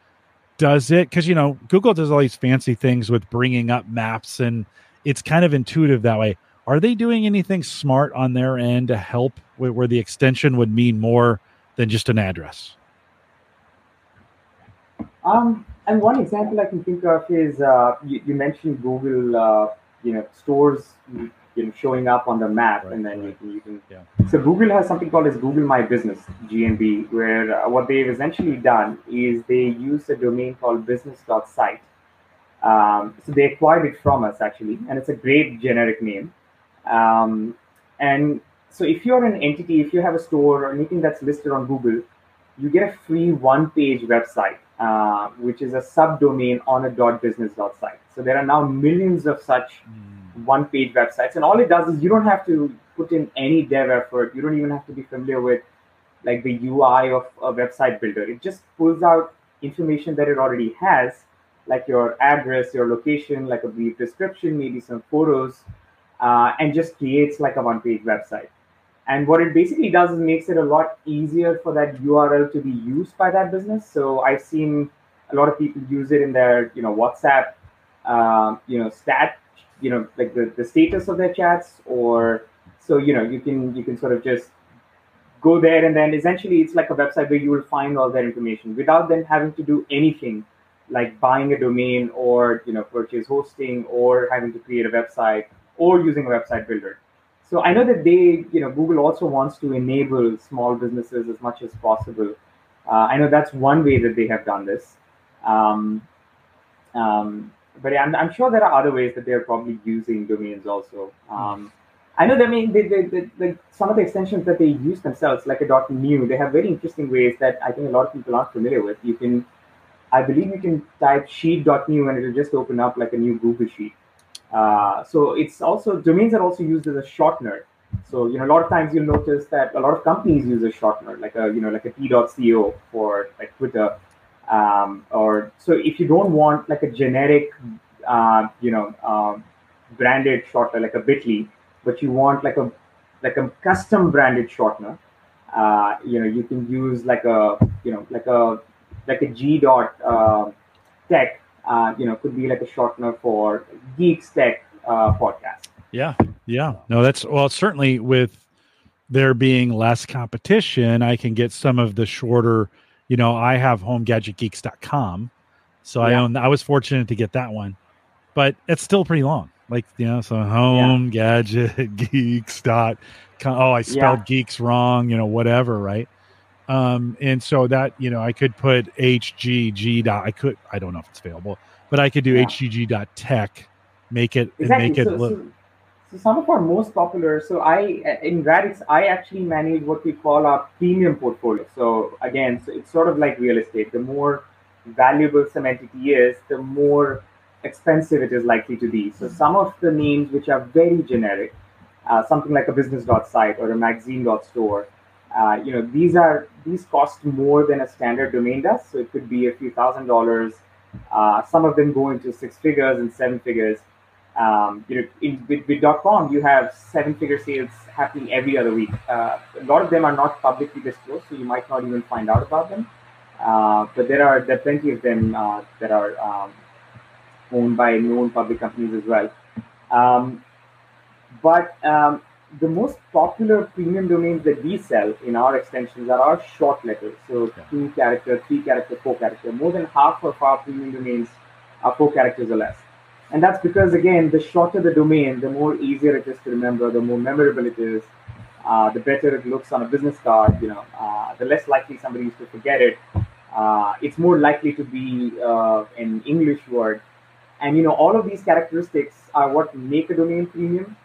does it because you know google does all these fancy things with bringing up maps and it's kind of intuitive that way are they doing anything smart on their end to help where, where the extension would mean more than just an address um, and one example i can think of is uh, you, you, mentioned google uh, you know stores you know showing up on the map right, and then right. you can you can yeah. so google has something called as google my business gmb where uh, what they've essentially done is they use a domain called business.site um, so they acquired it from us actually and it's a great generic name um, and so if you're an entity if you have a store or anything that's listed on google you get a free one page website uh, which is a subdomain on a .business.site so there are now millions of such mm one page websites. And all it does is you don't have to put in any dev effort. You don't even have to be familiar with like the UI of a website builder. It just pulls out information that it already has, like your address, your location, like a brief description, maybe some photos, uh, and just creates like a one page website. And what it basically does is makes it a lot easier for that URL to be used by that business. So I've seen a lot of people use it in their, you know, WhatsApp, um, you know, stat you know like the, the status of their chats or so you know you can you can sort of just go there and then essentially it's like a website where you will find all that information without them having to do anything like buying a domain or you know purchase hosting or having to create a website or using a website builder so i know that they you know google also wants to enable small businesses as much as possible uh, i know that's one way that they have done this um, um, but I'm, I'm sure there are other ways that they're probably using domains also. Um, I know. That, I mean, they, they, they, some of the extensions that they use themselves, like a .new, they have very interesting ways that I think a lot of people aren't familiar with. You can, I believe, you can type sheet.new and it'll just open up like a new Google sheet. Uh, so it's also domains are also used as a shortener. So you know, a lot of times you'll notice that a lot of companies use a shortener, like a you know, like a t.co for like Twitter um, or so if you don't want like a generic, uh, you know, um, branded shortener like a Bitly, but you want like a like a custom branded shortener, uh, you know, you can use like a you know like a like a G dot uh, tech, uh, you know, could be like a shortener for Geeks Tech uh, podcast. Yeah, yeah, no, that's well, certainly with there being less competition, I can get some of the shorter you know, I have homegadgetgeeks.com. So yeah. I own, I was fortunate to get that one, but it's still pretty long. Like, you know, so home yeah. gadget geeks dot oh, I spelled yeah. geeks wrong, you know, whatever. Right. Um, and so that, you know, I could put HGG dot, I could, I don't know if it's available, but I could do yeah. HGG dot tech, make it, exactly. make it so, so, so some of our most popular, so I in Radix, I actually manage what we call our premium portfolio. So again, so it's sort of like real estate. The more valuable some entity is, the more expensive it is likely to be. So some of the names which are very generic, uh, something like a business.site or a magazine.store, uh, you know, these are these cost more than a standard domain does. So it could be a few thousand dollars. Uh, some of them go into six figures and seven figures um, you know, in, with, with .com, you have seven-figure sales happening every other week. Uh, a lot of them are not publicly disclosed, so you might not even find out about them. Uh, but there are there are plenty of them uh, that are um, owned by known public companies as well. Um, but um, the most popular premium domains that we sell in our extensions are our short letters. So two character, three character, four character. More than half of our premium domains are four characters or less. And that's because, again, the shorter the domain, the more easier it is to remember, the more memorable it is, uh, the better it looks on a business card, you know, uh, the less likely somebody is to forget it. Uh, it's more likely to be uh, an English word. And, you know, all of these characteristics are what make a domain premium.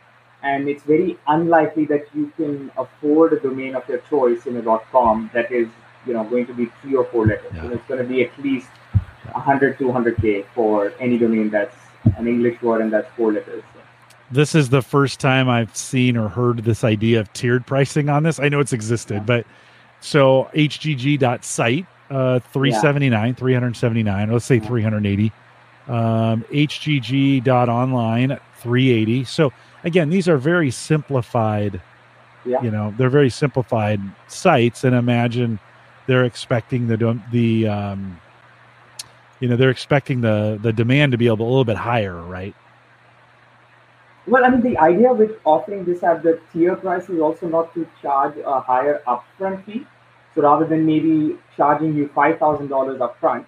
And it's very unlikely that you can afford a domain of your choice in a dot .com that is, you know, going to be three or four letters. Yeah. it's going to be at least 100 200k for any domain that's an English word and that's four letters. This is the first time I've seen or heard this idea of tiered pricing on this. I know it's existed, yeah. but so hgg.site uh 379 yeah. 379 let's say 380 um hgg.online 380 so again these are very simplified yeah. you know they're very simplified sites and imagine they're expecting the the um you know they're expecting the the demand to be able a little bit higher right well i mean the idea with offering this at the tier price is also not to charge a higher upfront fee so rather than maybe charging you $5000 upfront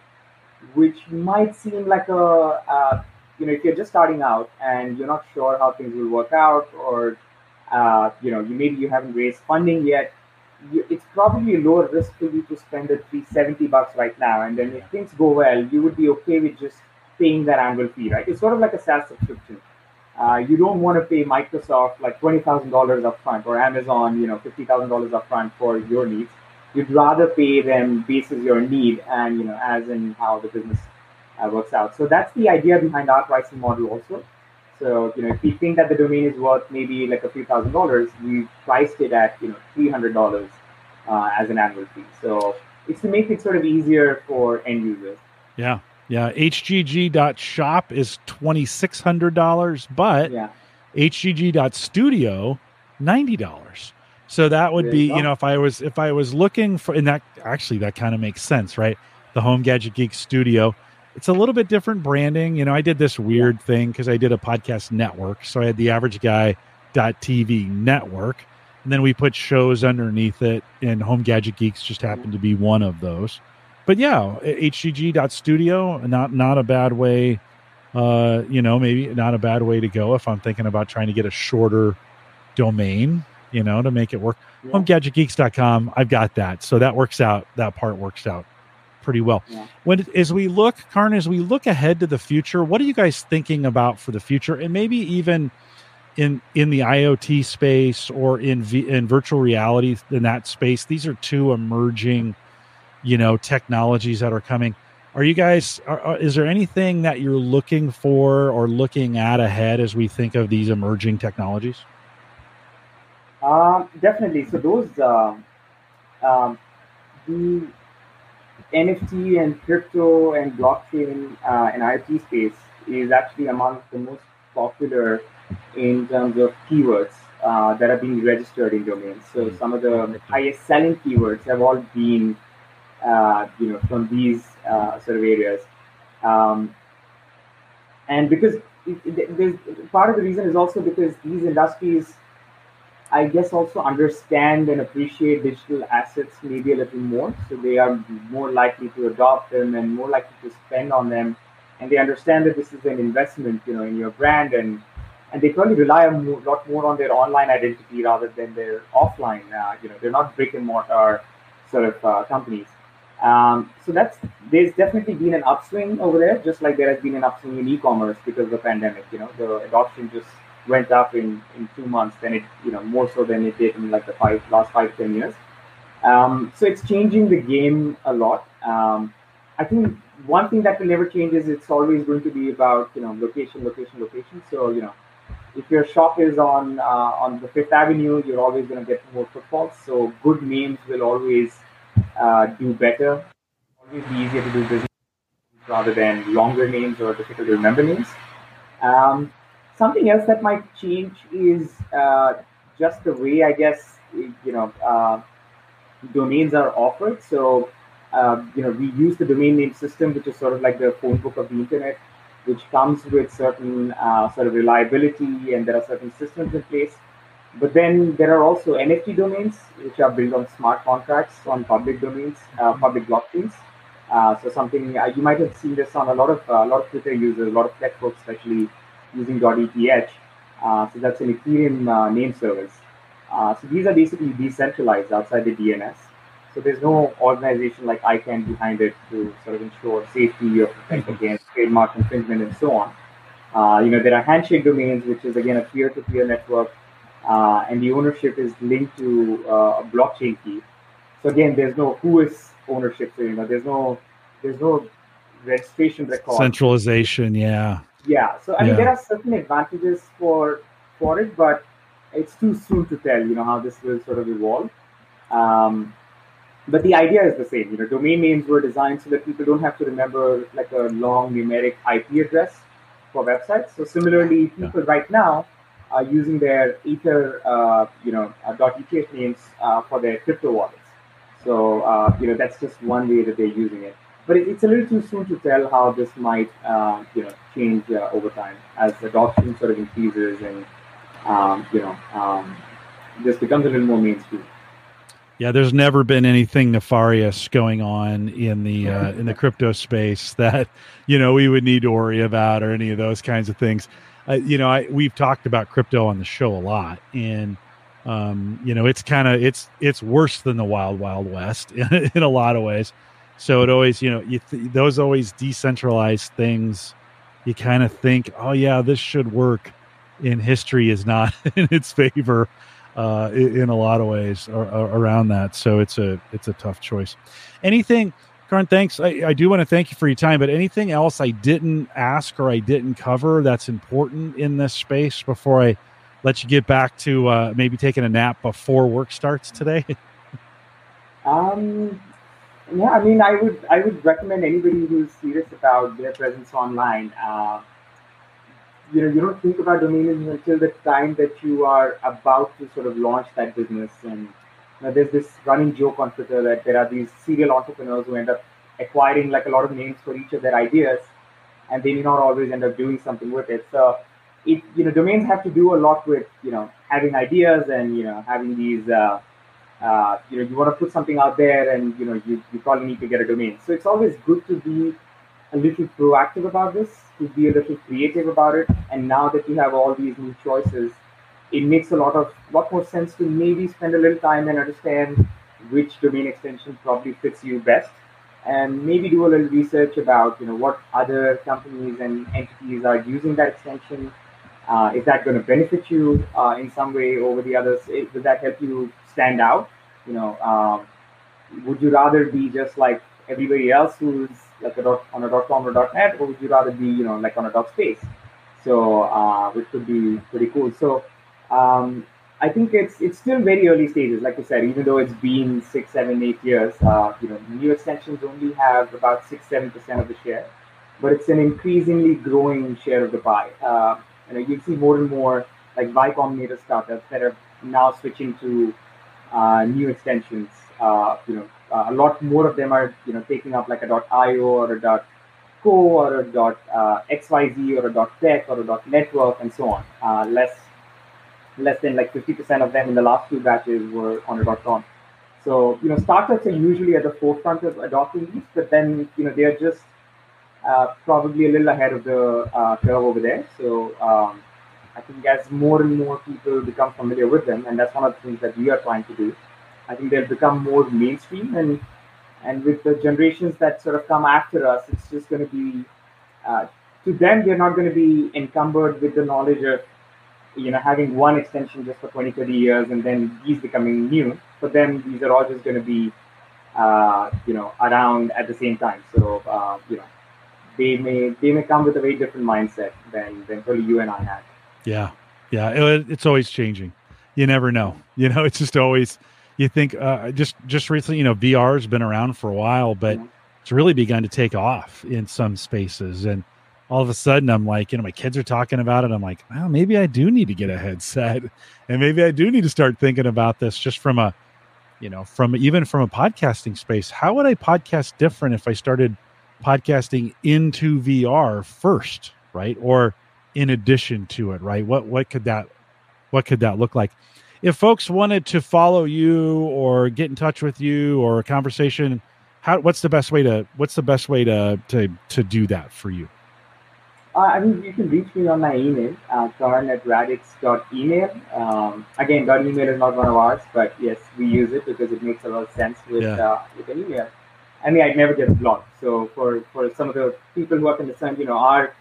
which might seem like a uh, you know if you're just starting out and you're not sure how things will work out or uh, you know you maybe you haven't raised funding yet you, it's probably a lower risk for you to spend the 370 bucks right now. And then if things go well you would be okay with just paying that annual fee right? It's sort of like a SaaS subscription. Uh, you don't want to pay Microsoft like twenty thousand dollars upfront or Amazon, you know, fifty thousand dollars upfront for your needs. You'd rather pay them basis your need and you know as in how the business uh, works out. So that's the idea behind our pricing model also. So, you know, if we think that the domain is worth maybe like a few thousand dollars, we priced it at, you know, $300 uh, as an annual fee. So it's to make it sort of easier for end users. Yeah. Yeah. HGG.shop is $2,600, but yeah. HGG.studio, $90. So that would be, you know, if I was, if I was looking for, and that actually, that kind of makes sense, right? The Home Gadget Geek Studio it's a little bit different branding. You know, I did this weird thing because I did a podcast network. So I had the average guy dot TV network. And then we put shows underneath it, and Home Gadget Geeks just happened to be one of those. But yeah, hgg.studio, not not a bad way. Uh, you know, maybe not a bad way to go if I'm thinking about trying to get a shorter domain, you know, to make it work. Yeah. HomeGadgetGeeks.com, I've got that. So that works out. That part works out pretty well. Yeah. When as we look, Karn, as we look ahead to the future, what are you guys thinking about for the future, and maybe even in in the IoT space or in v, in virtual reality in that space? These are two emerging, you know, technologies that are coming. Are you guys? Are, is there anything that you're looking for or looking at ahead as we think of these emerging technologies? Um, definitely. So those um, um, the NFT and crypto and blockchain uh, and IoT space is actually among the most popular in terms of keywords uh, that are being registered in domains. So hmm. some of the highest selling keywords have all been, uh, you know, from these uh, sort of areas. Um, and because it, it, part of the reason is also because these industries I guess also understand and appreciate digital assets maybe a little more. So they are more likely to adopt them and more likely to spend on them. And they understand that this is an investment, you know, in your brand and and they probably rely a lot more on their online identity rather than their offline. Uh, you know, they're not brick and mortar sort of uh, companies. Um, so that's there's definitely been an upswing over there, just like there has been an upswing in e-commerce because of the pandemic. You know, the adoption just went up in, in two months than it, you know, more so than it did in like the five last five ten years. Um, so it's changing the game a lot. Um, I think one thing that will never change is it's always going to be about you know location, location, location. So you know, if your shop is on uh, on the Fifth Avenue, you're always going to get more footfalls. So good names will always uh, do better. Always be easier to do business rather than longer names or difficult to remember names. Um, something else that might change is uh, just the way I guess you know uh, domains are offered. So uh, you know we use the domain name system, which is sort of like the phone book of the internet, which comes with certain uh, sort of reliability, and there are certain systems in place. But then there are also NFT domains, which are built on smart contracts on public domains, uh, public blockchains. Uh, so something you might have seen this on a lot of a lot of Twitter users, a lot of tech folks, especially using .eth. Uh, so that's an Ethereum uh, name service. Uh, so these are basically decentralized outside the DNS. So there's no organization like ICANN behind it to sort of ensure safety or protect against trademark infringement and so on. Uh, you know, there are handshake domains, which is again a peer-to-peer network, uh, and the ownership is linked to uh, a blockchain key. So again, there's no WHOIS ownership. So you know, there's no there's no registration record. Centralization, yeah. Yeah. So I mean, there are certain advantages for for it, but it's too soon to tell. You know how this will sort of evolve. Um, but the idea is the same. You know, domain names were designed so that people don't have to remember like a long numeric IP address for websites. So similarly, people yeah. right now are using their Ether, uh, you know, uh, .eth names uh, for their crypto wallets. So uh, you know, that's just one way that they're using it. But it, it's a little too soon to tell how this might, uh, you know, change uh, over time as adoption sort of increases and um, you know, um, this becomes a little more mainstream. Yeah, there's never been anything nefarious going on in the uh, in the crypto space that you know we would need to worry about or any of those kinds of things. Uh, you know, I, we've talked about crypto on the show a lot, and um, you know, it's kind of it's it's worse than the wild wild west in, in a lot of ways. So it always, you know, you th- those always decentralized things. You kind of think, oh yeah, this should work. In history is not in its favor uh, in a lot of ways around that. So it's a it's a tough choice. Anything, Karn? Thanks. I, I do want to thank you for your time. But anything else I didn't ask or I didn't cover that's important in this space before I let you get back to uh, maybe taking a nap before work starts today? um. Yeah, I mean, I would I would recommend anybody who's serious about their presence online. Uh, you know you don't think about domain names until the time that you are about to sort of launch that business and you know, there's this running joke on twitter that there are these serial entrepreneurs who end up acquiring like a lot of names for each of their ideas and they may not always end up doing something with it so it you know domains have to do a lot with you know having ideas and you know having these uh, uh, you know you want to put something out there and you know you, you probably need to get a domain. So it's always good to be a little proactive about this to be a little creative about it. And now that you have all these new choices, it makes a lot of lot more sense to maybe spend a little time and understand which domain extension probably fits you best. And maybe do a little research about you know what other companies and entities are using that extension. Uh, is that going to benefit you uh, in some way over the others? It, would that help you stand out you know um, would you rather be just like everybody else who's like a dot on a dot com or dot net, or would you rather be you know like on a dot space? So uh, which could be pretty cool. So um, I think it's it's still very early stages, like you said. Even though it's been six, seven, eight years, uh, you know, new extensions only have about six, seven percent of the share, but it's an increasingly growing share of the pie. Uh, you know, you see more and more like Y Combinator startups that are now switching to new extensions. Uh, you know, uh, a lot more of them are you know taking up like a .io or a .co or a uh, .xyz or a .tech or a .network and so on. Uh, less less than like 50% of them in the last two batches were on a .com. So you know startups are usually at the forefront of adopting these, but then you know they are just uh, probably a little ahead of the uh, curve over there. So um, I think as more and more people become familiar with them, and that's one of the things that we are trying to do I think they'll become more mainstream, and and with the generations that sort of come after us, it's just going to be uh, to them they're not going to be encumbered with the knowledge of you know having one extension just for 20 30 years and then these becoming new. For them these are all just going to be uh, you know around at the same time. So uh, you know they may they may come with a very different mindset than than probably you and i had yeah yeah it, it's always changing you never know you know it's just always you think uh, just just recently, you know, VR has been around for a while, but it's really begun to take off in some spaces. And all of a sudden, I'm like, you know, my kids are talking about it. I'm like, well, maybe I do need to get a headset, and maybe I do need to start thinking about this just from a, you know, from even from a podcasting space. How would I podcast different if I started podcasting into VR first, right, or in addition to it, right? What what could that what could that look like? if folks wanted to follow you or get in touch with you or a conversation, how what's the best way to what's the best way to to to do that for you? Uh, I mean, you can reach me on my email, uh, Karn at radix.email. Um, again, dot email is not one of ours, but yes, we use it because it makes a lot of sense with yeah. uh, with an email. I mean, I'd never get blocked. So for, for some of the people who are concerned, you know, our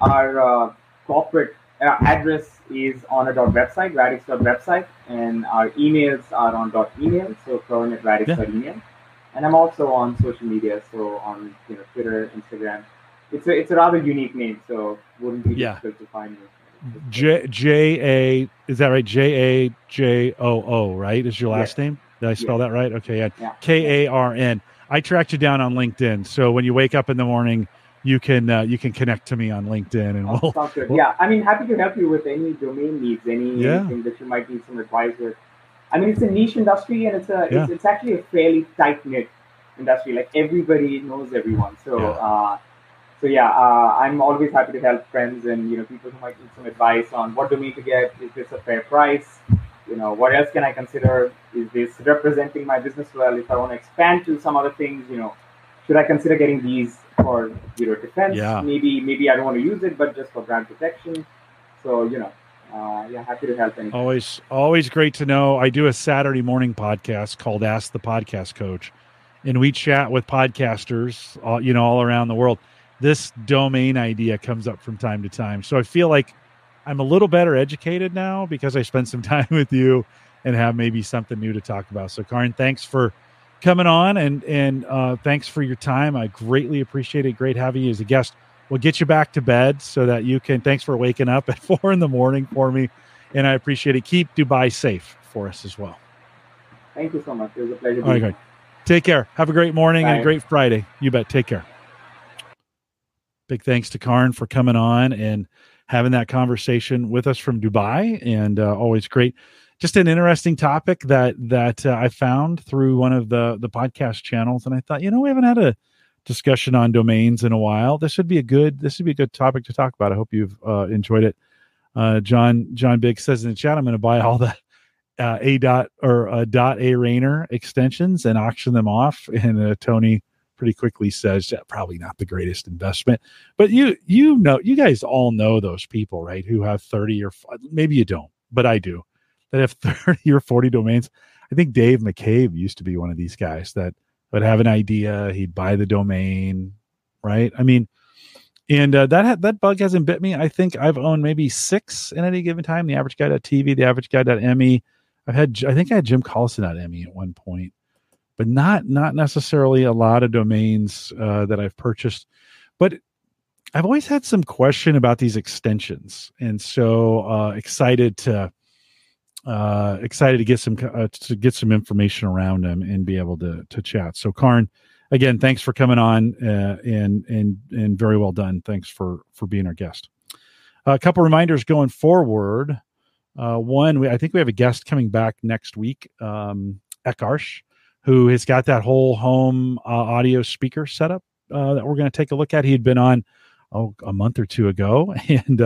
our uh, corporate uh, address is on a dot website, radix website, and our emails are on dot email, so at radix yeah. email. and I'm also on social media, so on you know Twitter, Instagram. It's a it's a rather unique name, so wouldn't be yeah. difficult to find me. J J A is that right? J A J O O right? Is your last name? Did I spell that right? Okay, yeah. K A R N. I tracked you down on LinkedIn, so when you wake up in the morning, you can uh, you can connect to me on LinkedIn, and oh, we'll, good. We'll, yeah, I mean, happy to help you with any domain needs, any yeah. anything that you might need some advice with. I mean, it's a niche industry, and it's a yeah. it's, it's, actually a fairly tight knit industry. Like everybody knows everyone, so. Yeah. Uh, so yeah, uh, I'm always happy to help friends and you know people who might need some advice on what domain to get. Is this a fair price? You know, what else can I consider? Is this representing my business well? If I want to expand to some other things, you know, should I consider getting these for you know defense? Yeah. Maybe maybe I don't want to use it, but just for brand protection. So you know, uh, yeah, happy to help. Anything. Always, always great to know. I do a Saturday morning podcast called Ask the Podcast Coach, and we chat with podcasters, all, you know, all around the world this domain idea comes up from time to time. So I feel like I'm a little better educated now because I spent some time with you and have maybe something new to talk about. So Karn, thanks for coming on and and uh, thanks for your time. I greatly appreciate it. Great having you as a guest. We'll get you back to bed so that you can. Thanks for waking up at four in the morning for me, and I appreciate it. Keep Dubai safe for us as well. Thank you so much. It was a pleasure. All right, great. Take care. Have a great morning Bye. and a great Friday. You bet. Take care. Big thanks to Karn for coming on and having that conversation with us from Dubai, and uh, always great. Just an interesting topic that that uh, I found through one of the the podcast channels, and I thought, you know, we haven't had a discussion on domains in a while. This would be a good this would be a good topic to talk about. I hope you've uh, enjoyed it. Uh, John John Big says in the chat, I'm going to buy all the uh, a dot or a dot a Rayner extensions and auction them off. And uh, Tony pretty quickly says that probably not the greatest investment. But you you know you guys all know those people, right? Who have 30 or maybe you don't, but I do. That have 30 or 40 domains. I think Dave McCabe used to be one of these guys that would have an idea, he'd buy the domain, right? I mean, and uh, that that bug hasn't bit me. I think I've owned maybe six in any given time. The average guy.tv, the average guy.me. I've had I think I had Jim Collison.me at one point but not not necessarily a lot of domains uh, that I've purchased. But I've always had some question about these extensions, and so uh, excited to uh, excited to get some uh, to get some information around them and be able to to chat. So, Karn, again, thanks for coming on, uh, and and and very well done. Thanks for for being our guest. a couple reminders going forward. Uh, one, we, I think we have a guest coming back next week, um, Ekarsh who has got that whole home uh, audio speaker setup uh, that we're going to take a look at. He had been on oh a month or two ago, and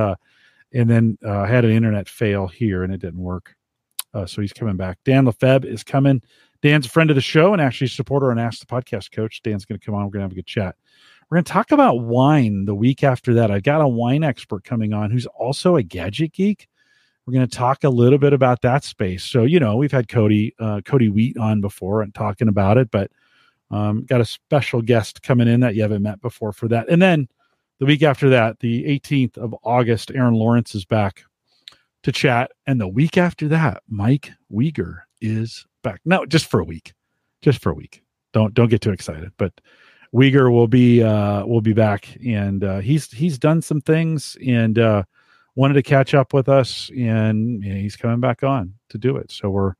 and then uh, had an internet fail here, and it didn't work. Uh, so he's coming back. Dan Lefebvre is coming. Dan's a friend of the show and actually a supporter on Ask the Podcast Coach. Dan's going to come on. We're going to have a good chat. We're going to talk about wine the week after that. I've got a wine expert coming on who's also a gadget geek we're going to talk a little bit about that space. So, you know, we've had Cody uh, Cody Wheat on before and talking about it, but um, got a special guest coming in that you haven't met before for that. And then the week after that, the 18th of August, Aaron Lawrence is back to chat, and the week after that, Mike Wieger is back. No, just for a week, just for a week. Don't don't get too excited, but Wieger will be uh, will be back, and uh, he's he's done some things and. Uh, wanted to catch up with us, and you know, he's coming back on to do it. So we're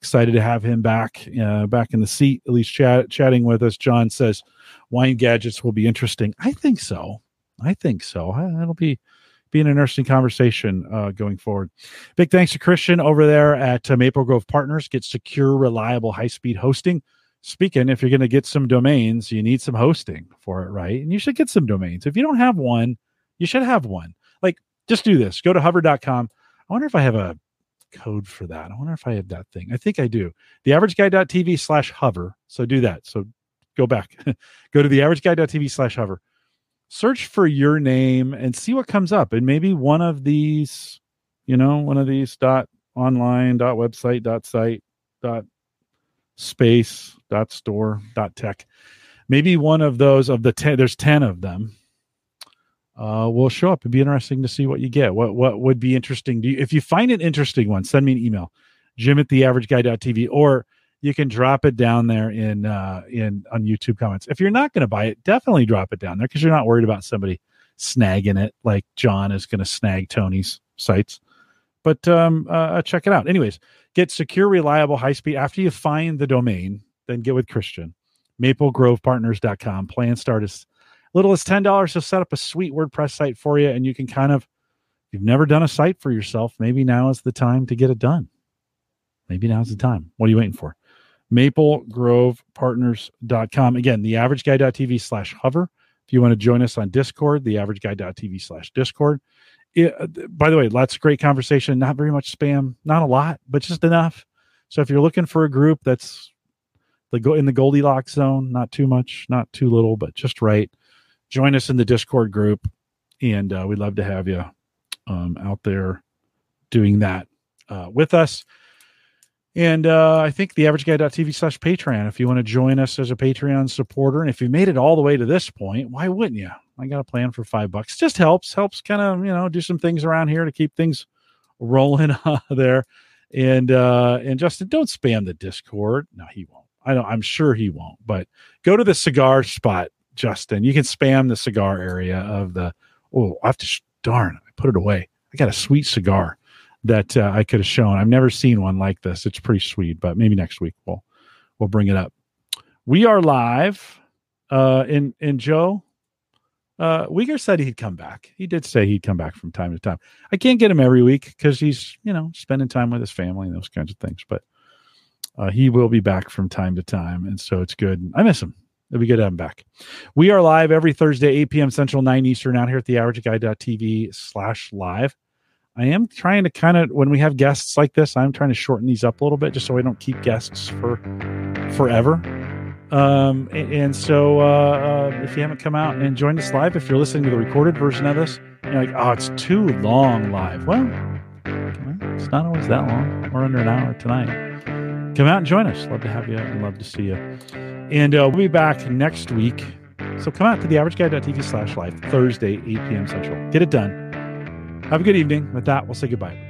excited to have him back, uh, back in the seat, at least chat, chatting with us. John says wine gadgets will be interesting. I think so. I think so. It'll be be an interesting conversation uh, going forward. Big thanks to Christian over there at uh, Maple Grove Partners. Get secure, reliable, high speed hosting. Speaking, if you're going to get some domains, you need some hosting for it, right? And you should get some domains. If you don't have one, you should have one. Like just do this. Go to hover.com. I wonder if I have a code for that. I wonder if I have that thing. I think I do. The average guy.tv slash hover. So do that. So go back. go to the average guy.tv slash hover. Search for your name and see what comes up. And maybe one of these, you know, one of these dot online, dot website, dot site, dot space, dot store, dot tech. Maybe one of those of the 10, there's 10 of them uh, will show up. It'd be interesting to see what you get. What what would be interesting? Do you, if you find an interesting one, send me an email, Jim at the average guy.tv or you can drop it down there in uh, in on YouTube comments. If you're not going to buy it, definitely drop it down there because you're not worried about somebody snagging it like John is going to snag Tony's sites. But um, uh, uh, check it out. Anyways, get secure, reliable, high speed. After you find the domain, then get with Christian. MapleGrovePartners.com. Plan start as little as ten dollars to set up a sweet WordPress site for you, and you can kind of. You've never done a site for yourself, maybe now is the time to get it done. Maybe now's the time. What are you waiting for? maplegrovepartners.com. Again, theaverageguy.tv slash hover. If you want to join us on Discord, theaverageguy.tv slash Discord. Uh, by the way, lots of great conversation, not very much spam, not a lot, but just enough. So if you're looking for a group that's the go in the Goldilocks zone, not too much, not too little, but just right, join us in the Discord group, and uh, we'd love to have you um, out there doing that uh, with us. And uh, I think the average guy.tv slash Patreon, if you want to join us as a Patreon supporter, and if you made it all the way to this point, why wouldn't you? I got a plan for five bucks. Just helps, helps kind of, you know, do some things around here to keep things rolling uh, there. And uh and Justin, don't spam the Discord. No, he won't. I don't I'm sure he won't, but go to the cigar spot, Justin. You can spam the cigar area of the oh, I have to darn, I put it away. I got a sweet cigar that uh, I could have shown. I've never seen one like this. It's pretty sweet, but maybe next week we'll we'll bring it up. We are live. Uh, in in Joe, uh, Wieger said he'd come back. He did say he'd come back from time to time. I can't get him every week because he's you know spending time with his family and those kinds of things. But uh, he will be back from time to time, and so it's good. I miss him. It'll be good to have him back. We are live every Thursday, 8 p.m. Central, 9 Eastern, out here at the averageguy.tv slash live. I am trying to kind of when we have guests like this, I'm trying to shorten these up a little bit just so I don't keep guests for forever. Um, and, so uh, uh, if you haven't come out and joined us live, if you're listening to the recorded version of this, you're like, oh, it's too long live. Well, it's not always that long. We're under an hour tonight. Come out and join us. Love to have you and love to see you. And uh, we'll be back next week. So come out to the averageguy.tv slash live Thursday, 8 p.m. Central. Get it done have a good evening. With that, we'll say goodbye.